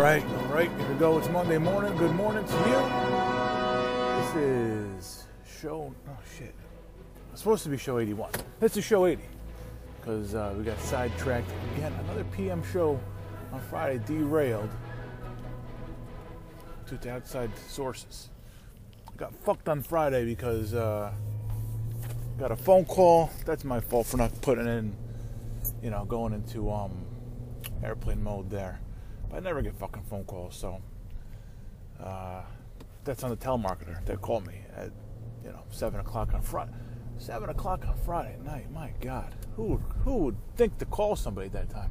Right, all right, here we go. It's Monday morning. Good morning to you. This is show. Oh shit! It's supposed to be show 81. This is show 80 because uh, we got sidetracked again. Another PM show on Friday derailed due to outside sources. Got fucked on Friday because uh, got a phone call. That's my fault for not putting in, you know, going into um, airplane mode there. But I never get fucking phone calls, so uh, that's on the telemarketer that called me at you know seven o'clock on Friday. Seven o'clock on Friday night. My God, who who would think to call somebody at that time?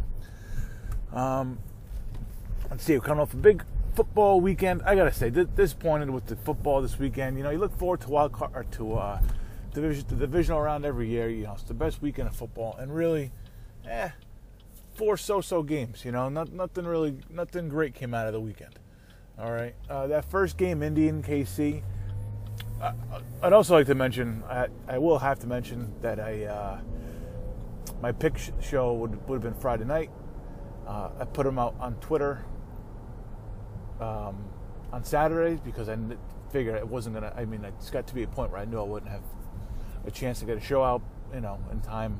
Um, let's see. We're coming off a big football weekend. I gotta say, disappointed with the football this weekend. You know, you look forward to wild card or to uh, division, the divisional round every year. You know, it's the best weekend of football, and really, eh four so-so games. You know, not, nothing really, nothing great came out of the weekend. All right, uh, that first game, Indian KC. I, would also like to mention, I, I, will have to mention that I uh, my pick show would would have been Friday night. Uh, I put them out on Twitter um, on Saturdays because I figured it wasn't gonna. I mean, it's got to be a point where I knew I wouldn't have a chance to get a show out, you know, in time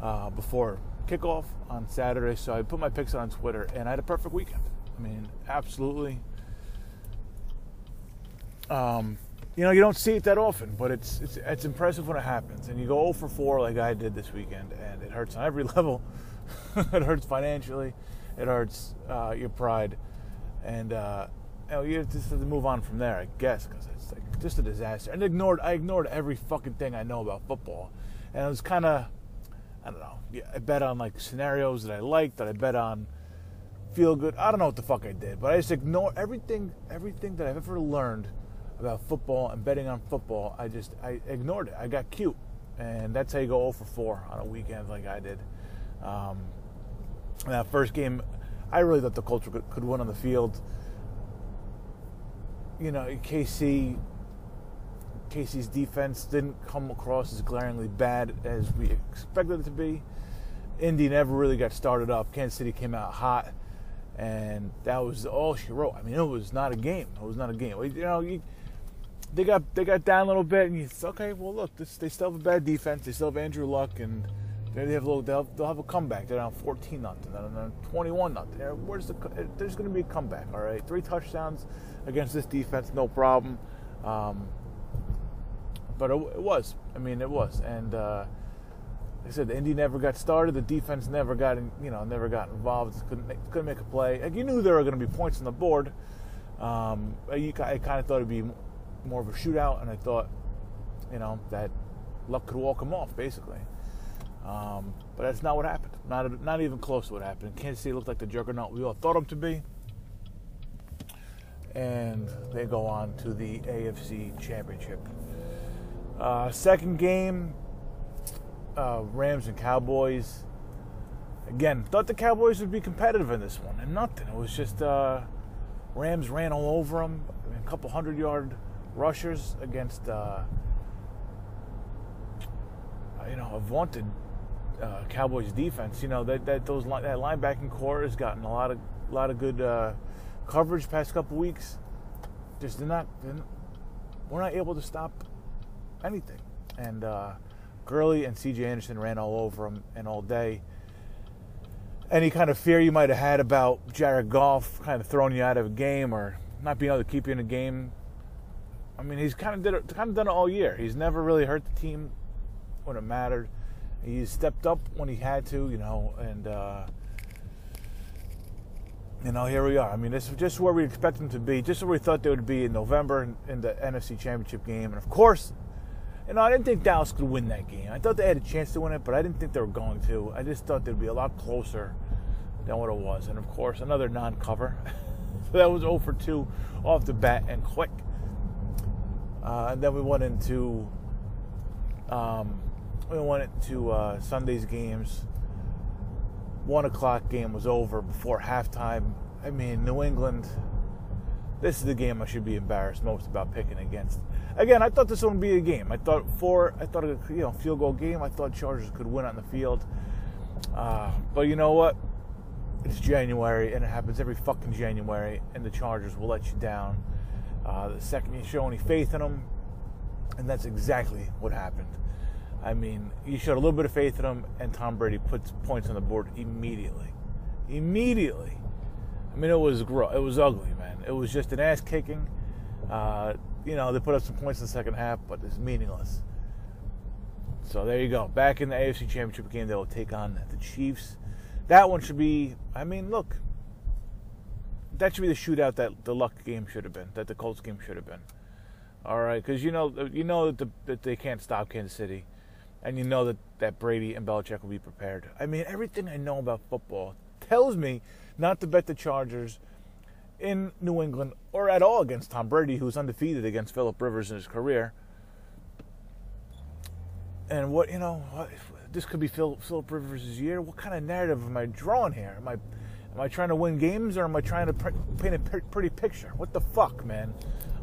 uh, before kickoff on Saturday, so I put my picks on Twitter, and I had a perfect weekend. I mean, absolutely. Um, you know, you don't see it that often, but it's, it's it's impressive when it happens. And you go 0 for 4 like I did this weekend, and it hurts on every level. it hurts financially, it hurts uh, your pride, and uh, you, know, you just have to move on from there, I guess, because it's like just a disaster. And ignored I ignored every fucking thing I know about football, and it was kind of I don't know. I bet on like scenarios that I liked, that I bet on feel good. I don't know what the fuck I did, but I just ignore everything, everything that I've ever learned about football and betting on football. I just I ignored it. I got cute, and that's how you go 0 for 4 on a weekend like I did. Um, that first game, I really thought the Colts could, could win on the field. You know, KC KC's defense didn't come across as glaringly bad as we expected it to be. Indy never really got started up. Kansas City came out hot, and that was all she wrote. I mean, it was not a game. It was not a game. You know, you, they got they got down a little bit, and you okay, well, look, this, they still have a bad defense. They still have Andrew Luck, and they have a little, they'll, they'll have a comeback. They're down 14 nothing, then 21 nothing. Where's the? There's going to be a comeback. All right, three touchdowns against this defense, no problem. Um, but it, was. I mean, it was. And uh, like I said, the Indy never got started. The defense never got, in, you know, never got involved. Couldn't make, couldn't make a play. Like you knew there were going to be points on the board. Um, I, I kind of thought it'd be more of a shootout, and I thought, you know, that luck could walk them off, basically. Um, but that's not what happened. Not not even close to what happened. Kansas City looked like the juggernaut we all thought them to be. And they go on to the AFC Championship. Uh, second game, uh, Rams and Cowboys. Again, thought the Cowboys would be competitive in this one, and nothing. It was just uh, Rams ran all over them. A couple hundred yard rushers against, uh, you know, a vaunted uh, Cowboys defense. You know that that those that linebacking corps has gotten a lot of a lot of good uh, coverage past couple weeks. Just did not, did not, we're not able to stop anything. And uh, Gurley and C.J. Anderson ran all over him and all day. Any kind of fear you might have had about Jared Goff kind of throwing you out of a game or not being able to keep you in a game, I mean, he's kind of did it, kind of done it all year. He's never really hurt the team when it mattered. He's stepped up when he had to, you know, and uh, you know, here we are. I mean, this is just where we expect them to be, just where we thought they would be in November in the NFC Championship game, and of course, you know, I didn't think Dallas could win that game. I thought they had a chance to win it, but I didn't think they were going to. I just thought they'd be a lot closer than what it was. And of course, another non-cover. so that was 0 for 2 off the bat and quick. Uh, and then we went into um, we went into uh, Sunday's games. One o'clock game was over before halftime. I mean, New England. This is the game I should be embarrassed most about picking against again, I thought this would be a game. I thought four, I thought a you know field goal game. I thought Chargers could win on the field. Uh, but you know what? it's January and it happens every fucking January, and the Chargers will let you down. Uh, the second you show any faith in them, and that's exactly what happened. I mean, you showed a little bit of faith in them, and Tom Brady puts points on the board immediately. Immediately. I mean, it was gro- it was ugly, man. It was just an ass kicking. Uh, you know, they put up some points in the second half, but it's meaningless. So there you go. Back in the AFC Championship game, they will take on the Chiefs. That one should be. I mean, look, that should be the shootout that the Luck game should have been, that the Colts game should have been. All right, because you know you know that, the, that they can't stop Kansas City, and you know that that Brady and Belichick will be prepared. I mean, everything I know about football tells me not to bet the Chargers in New England or at all against Tom Brady, who's undefeated against Philip Rivers in his career. And what you know, what, this could be Phil, Philip Rivers' year. What kind of narrative am I drawing here? Am I am I trying to win games or am I trying to paint a pretty picture? What the fuck, man?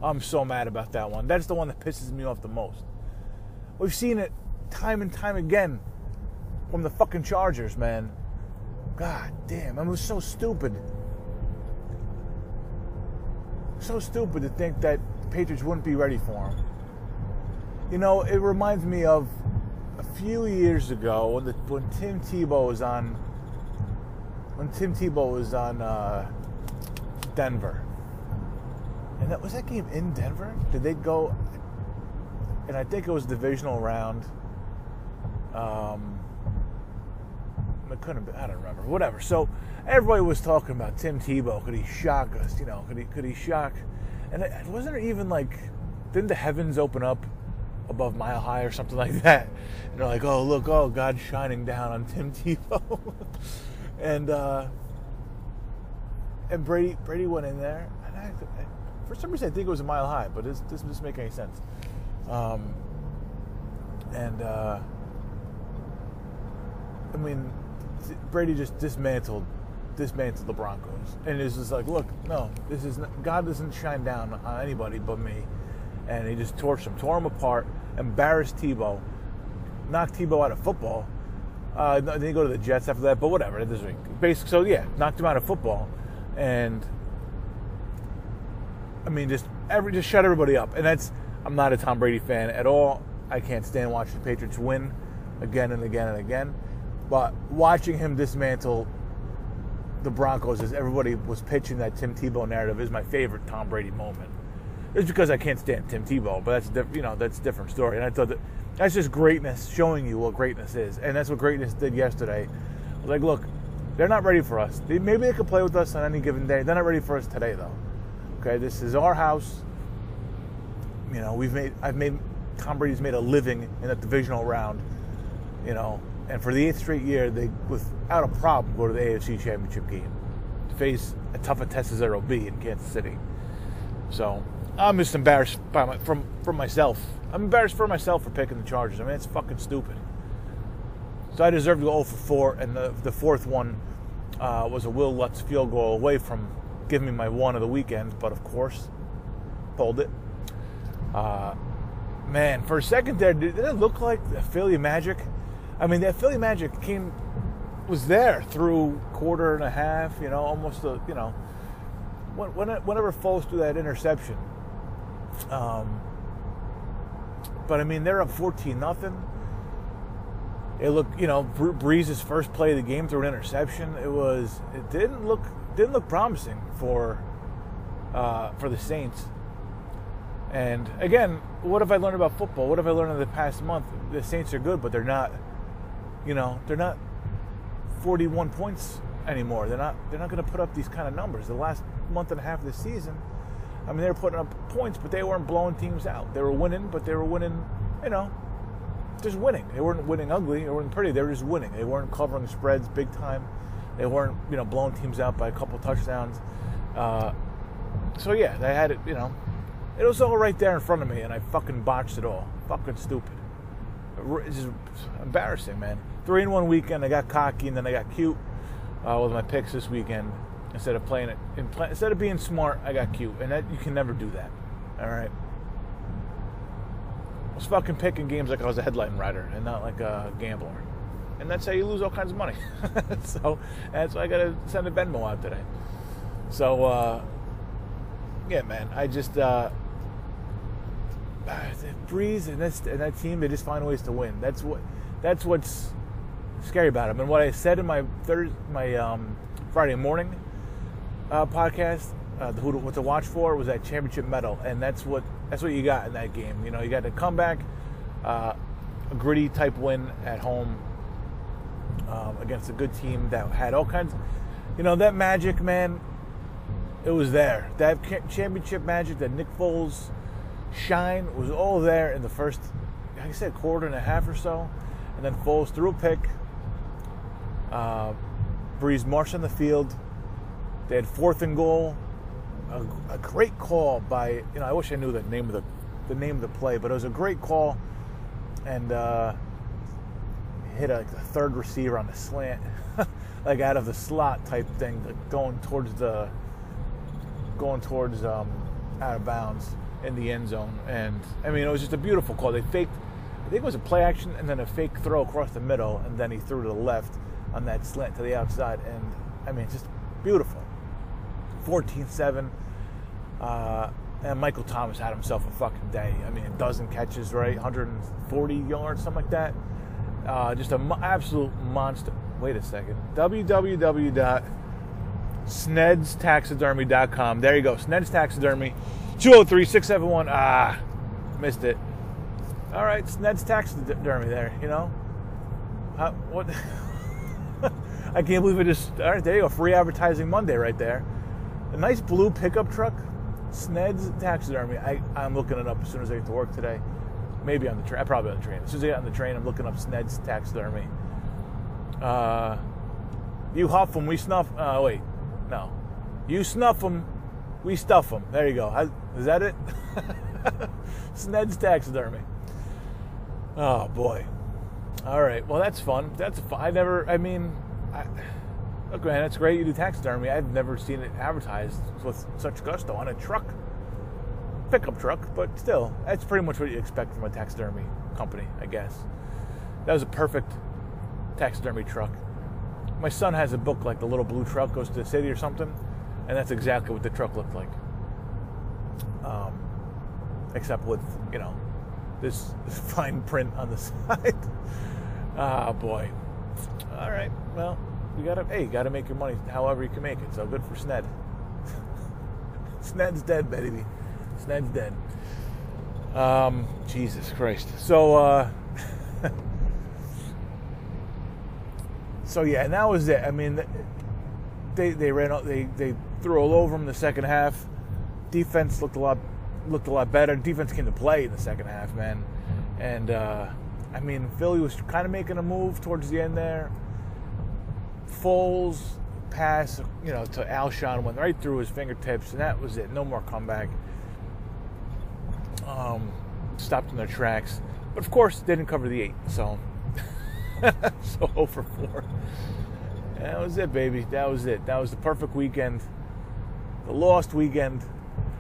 I'm so mad about that one. That's the one that pisses me off the most. We've seen it time and time again from the fucking Chargers, man. God damn, I was so stupid. So stupid to think that Patriots wouldn't be ready for him. You know, it reminds me of a few years ago when the, when Tim Tebow was on when Tim Tebow was on uh, Denver. And that was that game in Denver? Did they go? And I think it was divisional round. Um, it couldn't have been. I don't remember. Whatever. So everybody was talking about Tim Tebow. Could he shock us? You know, could he could he shock? And it, wasn't even like didn't the heavens open up above mile high or something like that? And they're like, oh look, oh God's shining down on Tim Tebow, and uh, and Brady Brady went in there, and I, for some reason I think it was a mile high, but this doesn't make any sense. Um, and uh, I mean, Brady just dismantled dismantled the Broncos, and it's just like, look, no, this is not, God doesn't shine down on anybody but me, and he just torched them, tore them apart, embarrassed Tebow, knocked Tebow out of football. Uh, then he go to the Jets after that, but whatever. This week, basic. So yeah, knocked him out of football, and I mean, just every just shut everybody up. And that's I'm not a Tom Brady fan at all. I can't stand watching the Patriots win again and again and again. But watching him dismantle the Broncos as everybody was pitching that Tim Tebow narrative is my favorite Tom Brady moment. It's because I can't stand Tim Tebow, but that's diff- you know that's a different story. And I thought that that's just greatness showing you what greatness is, and that's what greatness did yesterday. Like, look, they're not ready for us. They, maybe they could play with us on any given day. They're not ready for us today, though. Okay, this is our house. You know, we've made I've made Tom Brady's made a living in a divisional round. You know, and for the eighth straight year, they without a problem go to the AFC Championship game to face a tough a test as there will be in Kansas City. So I'm just embarrassed by my, from from myself. I'm embarrassed for myself for picking the Chargers. I mean, it's fucking stupid. So I deserve to go 0 for 4, and the, the fourth one uh, was a Will Lutz field goal away from giving me my one of the weekend, but of course, pulled it. Uh, man, for a second there, did it look like the Philly Magic? I mean, that Philly Magic came was there threw quarter and a half, you know, almost a, you know, whenever Foles threw that interception. Um, but I mean, they're up 14 nothing. It looked, you know, Brees's first play of the game through an interception. It was, it didn't look, didn't look promising for, uh, for the Saints. And again, what have I learned about football? What have I learned in the past month? The Saints are good, but they're not you know, they're not 41 points anymore. They're not they're not going to put up these kind of numbers. The last month and a half of the season, I mean, they were putting up points, but they weren't blowing teams out. They were winning, but they were winning, you know, just winning. They weren't winning ugly. They weren't pretty. They were just winning. They weren't covering spreads big time. They weren't, you know, blowing teams out by a couple touchdowns. Uh, so yeah, they had it. You know, it was all right there in front of me, and I fucking botched it all. Fucking stupid. It's just embarrassing, man three in one weekend. I got cocky and then I got cute uh, with my picks this weekend. Instead of playing it, instead of being smart, I got cute, and that you can never do that. All right. I was fucking picking games like I was a headline rider and not like a gambler. and that's how you lose all kinds of money. so that's why I got to send a Venmo out today. So uh, yeah, man, I just uh, Brees and, this, and that team they just find ways to win. That's what that's what's scary about them. And what I said in my third my um, Friday morning uh, podcast, uh, to, what to watch for was that championship mettle, and that's what that's what you got in that game. You know, you got a comeback, uh, a gritty type win at home um, against a good team that had all kinds. You know that magic, man. It was there. That championship magic, that Nick Foles shine was all there in the first, like I said, quarter and a half or so, and then Foles threw a pick. Uh, Brees marched on the field. They had fourth and goal. A, a, great call by you know I wish I knew the name of the the name of the play, but it was a great call, and uh, hit a, a third receiver on the slant, like out of the slot type thing, going towards the going towards um, out of bounds in the end zone. And I mean, it was just a beautiful call. They faked, I think it was a play action and then a fake throw across the middle, and then he threw to the left on that slant to the outside. And I mean, just beautiful. 14 7. Uh, and Michael Thomas had himself a fucking day. I mean, a dozen catches, right? 140 yards, something like that. Uh, just an mo- absolute monster. Wait a second. www.snedstaxidermy.com. There you go. Sned's Taxidermy. 203 671. Ah, missed it. All right, Sned's Taxidermy there, you know? What? I can't believe it just. All right, there you go. Free advertising Monday right there. A nice blue pickup truck. Sned's Taxidermy. I, I'm looking it up as soon as I get to work today. Maybe on the train. Probably on the train. As soon as I get on the train, I'm looking up Sned's Taxidermy. Uh, you huff them, we snuff. Uh, wait, no. You snuff them, we stuff them. There you go. Is that it? Sned's Taxidermy. Oh boy. All right. Well, that's fun. That's. I never. I mean, I, look, man, it's great you do taxidermy. I've never seen it advertised with such gusto on a truck pickup truck, but still, that's pretty much what you expect from a taxidermy company, I guess. That was a perfect taxidermy truck. My son has a book like the little blue truck goes to the city or something, and that's exactly what the truck looked like. Um, except with you know this, this fine print on the side. ah, boy. All right. Well, you gotta hey, you gotta make your money however you can make it. So good for Sned. Sned's dead, baby. Sned's dead. Um, Jesus Christ. So, uh, so yeah, and that was it. I mean, they they ran out, they they threw all over them the second half. Defense looked a lot looked a lot better. Defense came to play in the second half, man. And uh, I mean, Philly was kind of making a move towards the end there. Foles pass, you know, to Alshon went right through his fingertips, and that was it. No more comeback um, stopped in their tracks. But of course, didn't cover the eight, so so 0 for 4. that was it, baby. That was it. That was the perfect weekend. The lost weekend.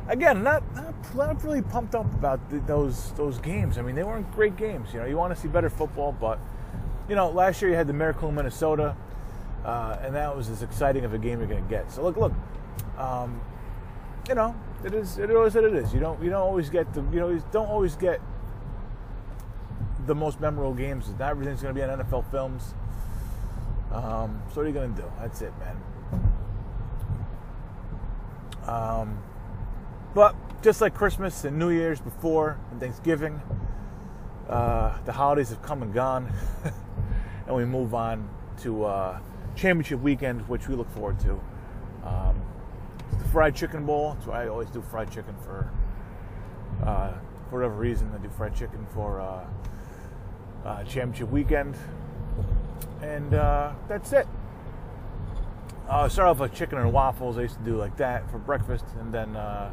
Again, not not, not really pumped up about the, those those games. I mean, they weren't great games. You know, you want to see better football, but you know, last year you had the Miracle in Minnesota, uh, and that was as exciting of a game you're going to get. So look, look, um, you know, it is it is what it is. You don't you don't always get the you know you don't always get the most memorable games. Not everything's going to be on NFL films. Um, so what are you going to do? That's it, man. Um, but just like Christmas and New Year's before and Thanksgiving, uh, the holidays have come and gone, and we move on to uh, championship weekend, which we look forward to. Um, the fried chicken bowl. So I always do fried chicken for, uh, for whatever reason. I do fried chicken for uh, uh, championship weekend, and uh, that's it. Uh, start off with chicken and waffles. I used to do like that for breakfast, and then uh,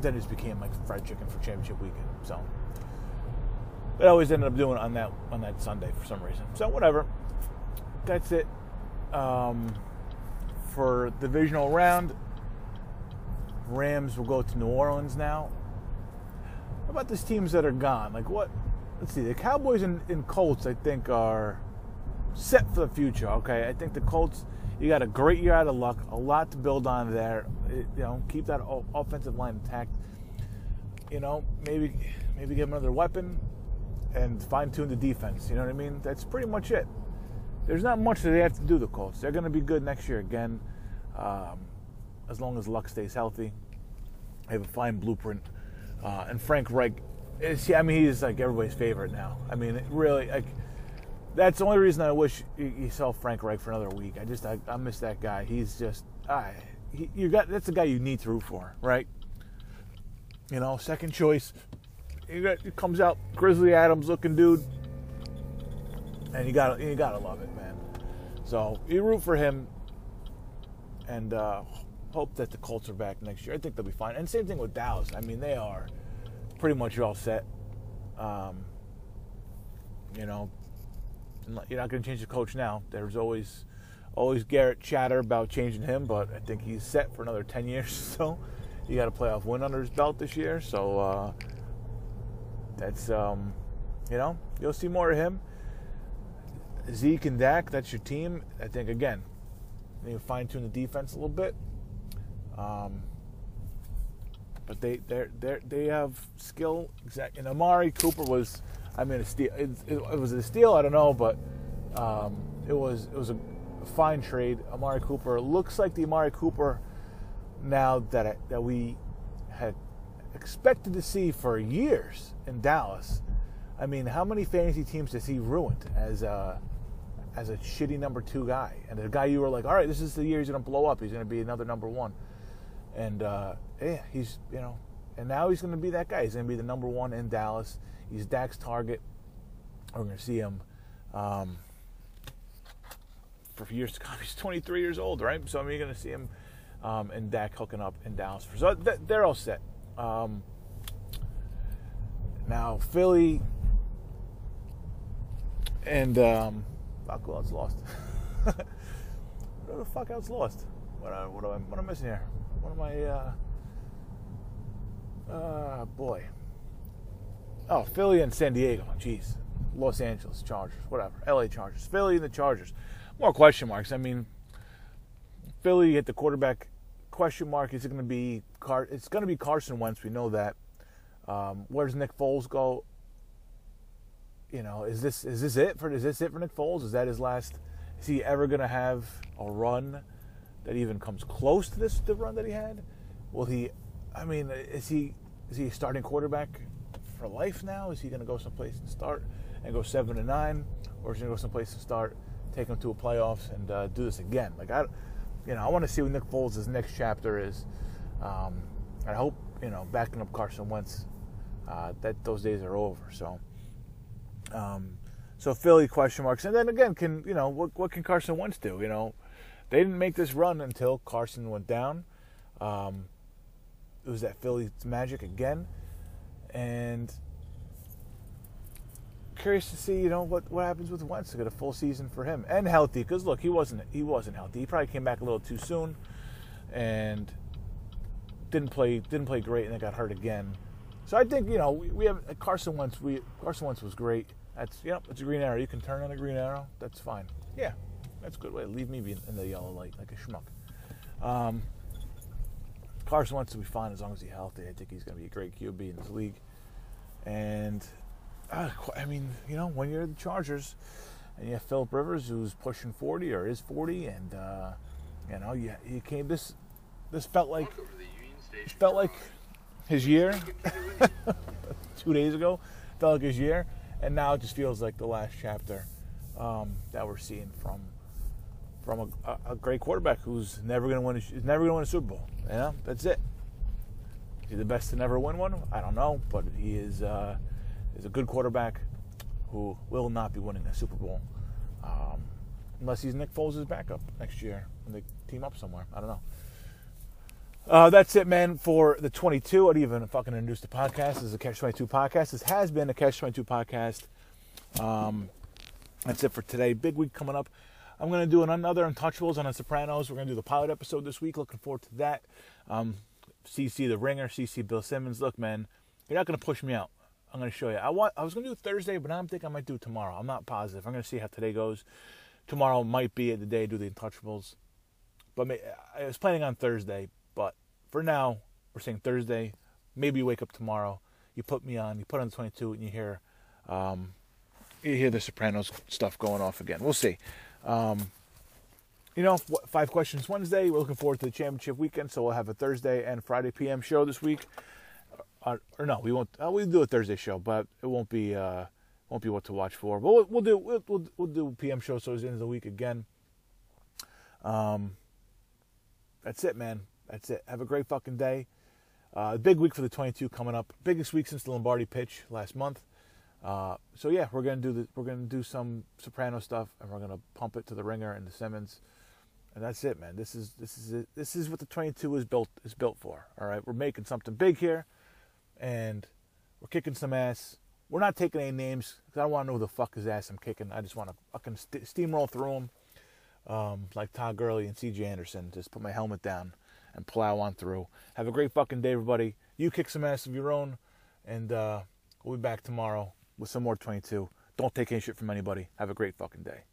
then it just became like fried chicken for championship weekend. So I always ended up doing it on that on that Sunday for some reason. So whatever. That's it um, for divisional round. Rams will go to New Orleans now. How about these teams that are gone? Like what? let's see, the Cowboys and, and Colts, I think, are set for the future. Okay, I think the Colts. You got a great year out of luck, a lot to build on there. It, you know, keep that offensive line intact. You know, maybe maybe them another weapon and fine tune the defense. You know what I mean? That's pretty much it. There's not much that they have to do. The Colts. They're going to be good next year again, um, as long as Luck stays healthy. They have a fine blueprint, uh, and Frank Reich. Is, I mean, he's like everybody's favorite now. I mean, really, like that's the only reason I wish you, saw Frank Reich for another week. I just I, I miss that guy. He's just I he, you got that's the guy you need to root for, right? You know, second choice. He comes out Grizzly Adams looking dude, and you gotta you gotta love it, man. So you root for him, and uh, hope that the Colts are back next year. I think they'll be fine. And same thing with Dallas. I mean, they are pretty much all set. Um, you know, you're not going to change the coach now. There's always always Garrett chatter about changing him, but I think he's set for another 10 years so. He got a playoff win under his belt this year, so uh, that's um, you know you'll see more of him. Zeke and Dak, that's your team. I think again, you fine tune the defense a little bit. Um, but they they they they have skill. Exact. And Amari Cooper was I mean, a steal. It, it, it was a steal. I don't know, but um, it was it was a fine trade. Amari Cooper looks like the Amari Cooper now that I, that we had expected to see for years in Dallas. I mean, how many fantasy teams has he ruined as a as a shitty number two guy and a guy you were like, all right, this is the year he's going to blow up. He's going to be another number one, and uh, yeah, he's you know, and now he's going to be that guy. He's going to be the number one in Dallas. He's Dak's target. We're going to see him um, for years to come. He's 23 years old, right? So I mean, you're going to see him um, and Dak hooking up in Dallas. So they're all set. Um, now Philly and um, fuck, who else lost? what the fuck else lost? What, uh, what, am I, what am I missing here? What am I? Uh, uh, boy. Oh, Philly and San Diego. Jeez. Los Angeles Chargers, whatever. LA Chargers. Philly and the Chargers. More question marks. I mean, Philly hit the quarterback question mark. Is it going to be Car- it's going to be Carson Wentz. We know that. Um, where does Nick Foles go? You know, is this is this it for is this it for Nick Foles? Is that his last? Is he ever going to have a run that even comes close to this the run that he had? Will he? I mean, is he is he starting quarterback for life now? Is he going to go someplace and start and go seven to nine, or is he going to go someplace and start, take him to a playoffs and uh, do this again? Like I, you know, I want to see what Nick Foles' next chapter is. Um, I hope you know backing up Carson Wentz uh, that those days are over. So, um, so Philly question marks, and then again, can you know what what can Carson Wentz do? You know, they didn't make this run until Carson went down. Um, it was that Philly magic again and curious to see, you know, what, what happens with Wentz to get a full season for him and healthy. Because look, he wasn't he wasn't healthy. He probably came back a little too soon, and didn't play didn't play great, and then got hurt again. So I think you know we, we have Carson Wentz. We Carson Wentz was great. That's you know it's a green arrow. You can turn on a green arrow. That's fine. Yeah, that's a good way. Leave me in the yellow light like a schmuck. Um, Carson Wentz will be fine as long as he's healthy. I think he's going to be a great QB in this league. And uh, I mean, you know, when you're the Chargers and you have Philip Rivers who's pushing 40 or is 40, and uh, you know, you, you came this this felt like felt like his year two days ago. Felt like his year, and now it just feels like the last chapter um, that we're seeing from from a, a, great quarterback who's never going to win. A, never going to win a Super Bowl. Yeah, that's it. Is he the best to never win one? I don't know, but he is uh, is a good quarterback who will not be winning a Super Bowl um, unless he's Nick Foles' backup next year and they team up somewhere. I don't know. Uh, that's it, man, for the 22. I'd even fucking introduce the podcast. This is a Catch 22 podcast. This has been a Catch 22 podcast. Um, that's it for today. Big week coming up. I'm going to do another Untouchables on The Sopranos. We're going to do the pilot episode this week. Looking forward to that. Um, CC the Ringer, CC Bill Simmons. Look, man, you're not going to push me out. I'm gonna show you. I want. I was gonna do Thursday, but now I'm thinking I might do tomorrow. I'm not positive. I'm gonna see how today goes. Tomorrow might be the day to do the Untouchables, but I was planning on Thursday. But for now, we're saying Thursday. Maybe you wake up tomorrow. You put me on. You put on the 22, and you hear, um, you hear the Sopranos stuff going off again. We'll see. Um, you know, five questions Wednesday. We're looking forward to the championship weekend, so we'll have a Thursday and Friday PM show this week. Uh, or no, we won't. Uh, we'll do a Thursday show, but it won't be uh, won't be what to watch for. But we'll, we'll do we'll, we'll, we'll do PM show so it's the end of the week again. Um, that's it, man. That's it. Have a great fucking day. Uh, big week for the 22 coming up. Biggest week since the Lombardi pitch last month. Uh, so yeah, we're gonna do the, we're gonna do some soprano stuff, and we're gonna pump it to the ringer and the Simmons and that's it, man. This is this is it. this is what the 22 is built is built for. All right, we're making something big here, and we're kicking some ass. We're not taking any names because I don't want to know who the fuck his ass I'm kicking. I just want to fucking st- steamroll through them, um, like Todd Gurley and C.J. Anderson. Just put my helmet down and plow on through. Have a great fucking day, everybody. You kick some ass of your own, and uh, we'll be back tomorrow with some more 22. Don't take any shit from anybody. Have a great fucking day.